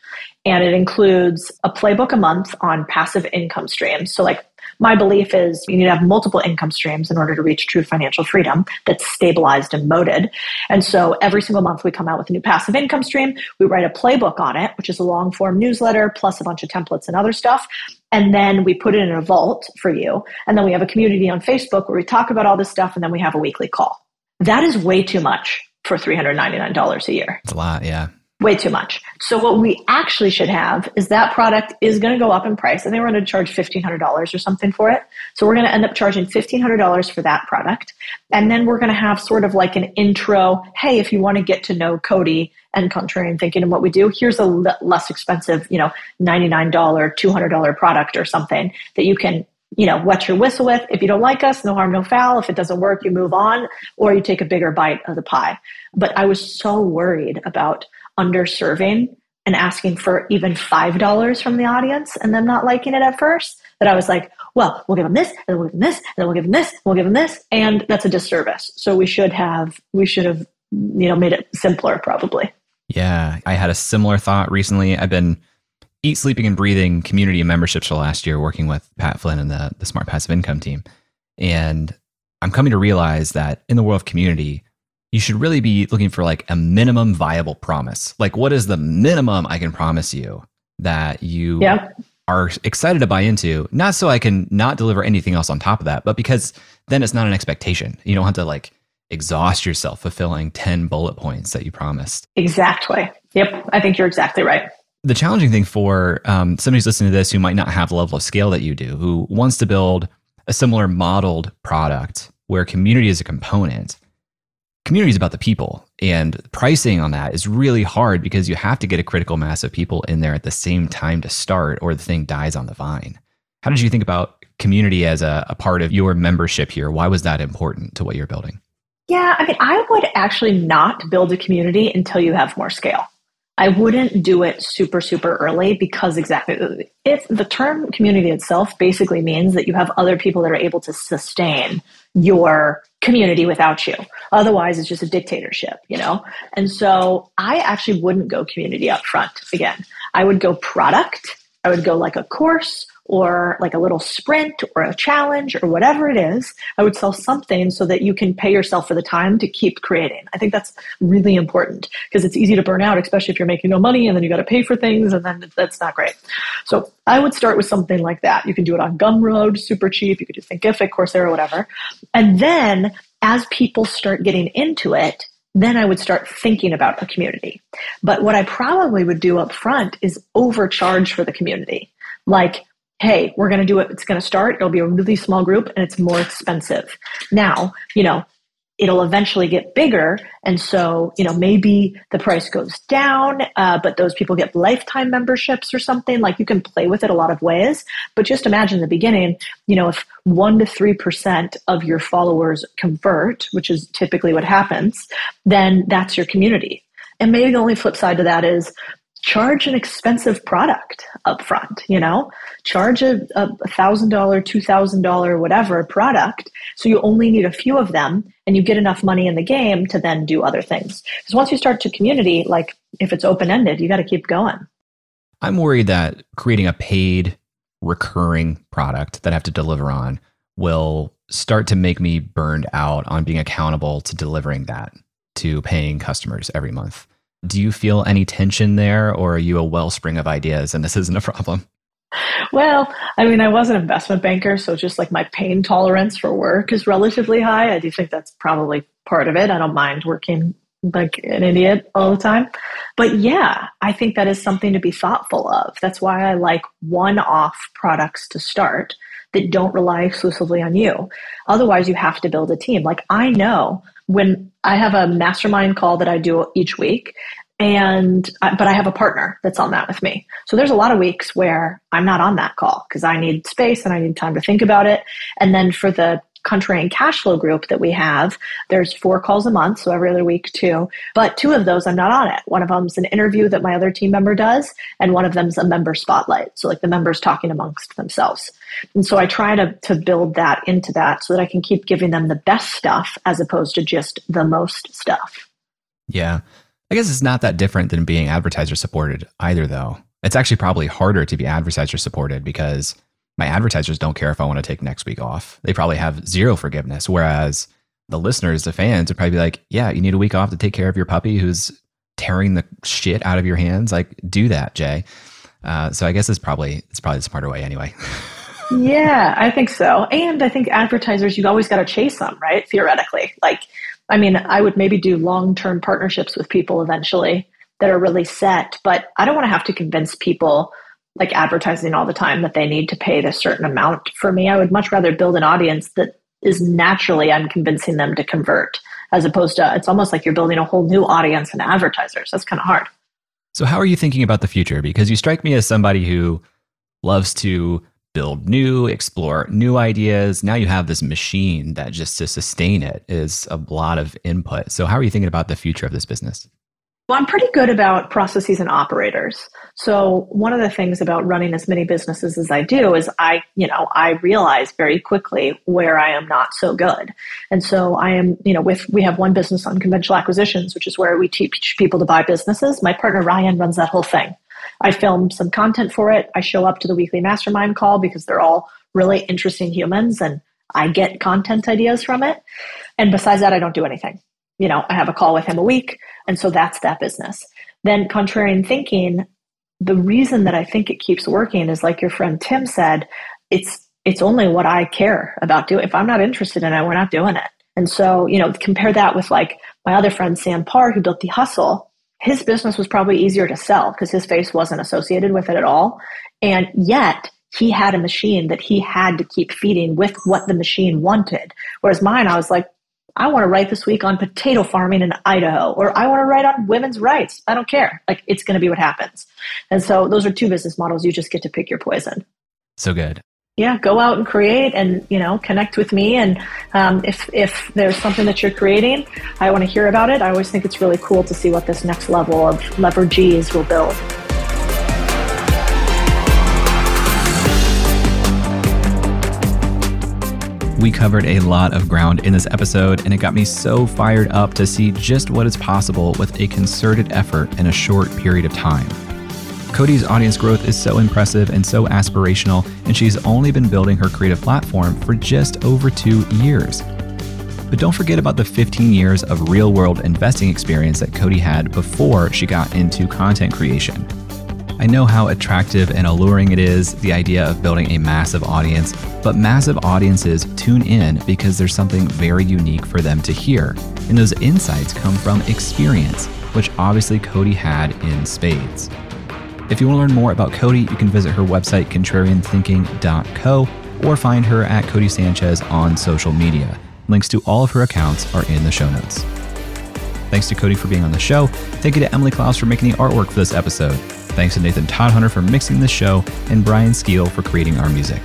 And it includes a playbook a month on passive income streams. So like my belief is you need to have multiple income streams in order to reach true financial freedom that's stabilized and moated. And so every single month we come out with a new passive income stream. We write a playbook on it, which is a long form newsletter plus a bunch of templates and other stuff. And then we put it in a vault for you. And then we have a community on Facebook where we talk about all this stuff and then we have a weekly call. That is way too much for $399 a year. It's a lot, yeah way too much. So what we actually should have is that product is going to go up in price. and they were going to charge $1,500 or something for it. So we're going to end up charging $1,500 for that product. And then we're going to have sort of like an intro. Hey, if you want to get to know Codie and Contrarian Thinking and what we do, here's a l- less expensive, you know, $99, $200 product or something that you can you know, wet your whistle with. If you don't like us, no harm, no foul. If it doesn't work, you move on or you take a bigger bite of the pie. But I was so worried about underserving and asking for even $5 from the audience and them not liking it at first that I was like, well, we'll give them this, and then we'll give them this, and then we'll give them this, and we'll give them this. And that's a disservice. So we should have, we should have, you know, made it simpler probably. Yeah. I had a similar thought recently. I've been eat, sleeping, and breathing community and memberships for the last year working with Pat Flynn and the, the Smart Passive Income team. And I'm coming to realize that in the world of community, you should really be looking for like a minimum viable promise. Like, what is the minimum I can promise you that you are excited to buy into? Not so I can not deliver anything else on top of that, but because then it's not an expectation. You don't have to like exhaust yourself fulfilling 10 bullet points that you promised. Exactly. Yep. I think you're exactly right. The challenging thing for um, somebody who's listening to this who might not have the level of scale that you do, who wants to build a similar modeled product where community is a component, community is about the people. And pricing on that is really hard because you have to get a critical mass of people in there at the same time to start, or the thing dies on the vine. How did you think about community as a, a part of your membership here? Why was that important to what you're building? Yeah, I mean, I would actually not build a community until you have more scale. I wouldn't do it super, super early because exactly if the term community itself basically means that you have other people that are able to sustain your community without you. Otherwise, it's just a dictatorship, you know? And so I actually wouldn't go community up front again. I would go product. I would go like a course or like a little sprint or a challenge or whatever it is, I would sell something so that you can pay yourself for the time to keep creating. I think that's really important because it's easy to burn out, especially if you're making no money and then you got to pay for things and then that's not great. So I would start with something like that. You can do it on Gumroad, super cheap. You could do Thinkific, Coursera, whatever. And then as people start getting into it, then I would start thinking about a community. But what I probably would do up front is overcharge for the community. Like hey, we're going to do it. It's going to start. It'll be a really small group and it's more expensive. Now, you know, it'll eventually get bigger. And so, you know, maybe the price goes down, uh, but those people get lifetime memberships or something. Like you can play with it a lot of ways. But just imagine the beginning, you know, if one to 3% of your followers convert, which is typically what happens, then that's your community. And maybe the only flip side to that is charge an expensive product up front you know? Charge a, a thousand dollar two thousand dollar whatever product so you only need a few of them and you get enough money in the game to then do other things. Because once you start to community like if it's open-ended you got to keep going. I'm worried that creating a paid recurring product that i have to deliver on will start to make me burned out on being accountable to delivering that to paying customers every month do you feel any tension there, or are you a wellspring of ideas and this isn't a problem? Well, I mean, I was an investment banker, so just like my pain tolerance for work is relatively high. I do think that's probably part of it. I don't mind working like an idiot all the time. But yeah, I think that is something to be thoughtful of. That's why I like one off products to start that don't rely exclusively on you. Otherwise, you have to build a team. Like I know when I have a mastermind call that I do each week, and but I have a partner that's on that with me. So there's a lot of weeks where I'm not on that call because I need space and I need time to think about it. And then for the contrarian cash flow group that we have, there's four calls a month, so every other week too. But two of those I'm not on it. One of them's an interview that my other team member does, and one of them's a member spotlight. So like the members talking amongst themselves. And so I try to to build that into that so that I can keep giving them the best stuff as opposed to just the most stuff. Yeah. I guess it's not that different than being advertiser supported either though. It's actually probably harder to be advertiser supported because my advertisers don't care if I want to take next week off. They probably have zero forgiveness. Whereas the listeners, the fans would probably be like, yeah, you need a week off to take care of your puppy who's tearing the shit out of your hands. Like, do that, Jay. Uh, so I guess it's probably it's probably the smarter way anyway. yeah, I think so. And I think advertisers, you've always got to chase them, right? Theoretically, like, I mean, I would maybe do long term partnerships with people eventually that are really set, but I don't want to have to convince people like advertising all the time that they need to pay this certain amount for me. I would much rather build an audience that is naturally I'm convincing them to convert as opposed to it's almost like you're building a whole new audience and advertisers. That's kind of hard. So how are you thinking about the future? Because you strike me as somebody who loves to build new, explore new ideas. Now you have this machine that just to sustain it is a lot of input. So how are you thinking about the future of this business? Well, I'm pretty good about processes and operators. So one of the things about running as many businesses as I do is I, you know, I realize very quickly where I am not so good. And so I am, you know, with we have one business Unconventional Acquisitions, which is where we teach people to buy businesses. My partner Ryan runs that whole thing. I film some content for it. I show up to the weekly mastermind call because they're all really interesting humans and I get content ideas from it. And besides that, I don't do anything you know, I have a call with him a week. And so that's that business. Then contrarian thinking, the reason that I think it keeps working is like your friend Tim said, it's it's only what I care about doing. If I'm not interested in it, we're not doing it. And so, you know, compare that with like my other friend, Sam Parr, who built The Hustle. His business was probably easier to sell because his face wasn't associated with it at all. And yet he had a machine that he had to keep feeding with what the machine wanted. Whereas mine, I was like, I want to write this week on potato farming in Idaho, or I want to write on women's rights. I don't care. Like it's going to be what happens. And so those are two business models. You just get to pick your poison. So good yeah, go out and create and, you know, connect with me. And um, if, if there's something that you're creating, I want to hear about it. I always think it's really cool to see what this next level of leveragees will build. We covered a lot of ground in this episode, and it got me so fired up to see just what is possible with a concerted effort in a short period of time. Codie's audience growth is so impressive and so aspirational, and she's only been building her creative platform for just over two years. But don't forget about the 15 years of real world investing experience that Codie had before she got into content creation. I know how attractive and alluring it is, the idea of building a massive audience, but massive audiences tune in because there's something very unique for them to hear. And those insights come from experience, which obviously Codie had in spades. If you want to learn more about Codie, you can visit her website, contrarianthinking.co, or find her at Codie Sanchez on social media. Links to all of her accounts are in the show notes. Thanks to Codie for being on the show. Thank you to Emily Clouse for making the artwork for this episode. Thanks to Nathan Todhunter for mixing this show, and Brian Skeel for creating our music.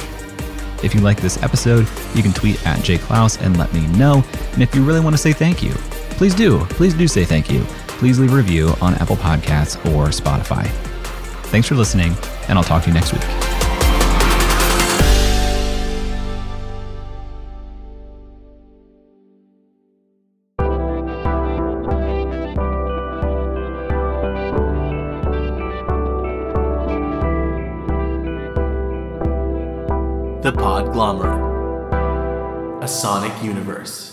If you like this episode, you can tweet at jayclouse and let me know. And if you really want to say thank you, please do. Please do say thank you. Please leave a review on Apple Podcasts or Spotify. Thanks for listening, and I'll talk to you next week. Universe.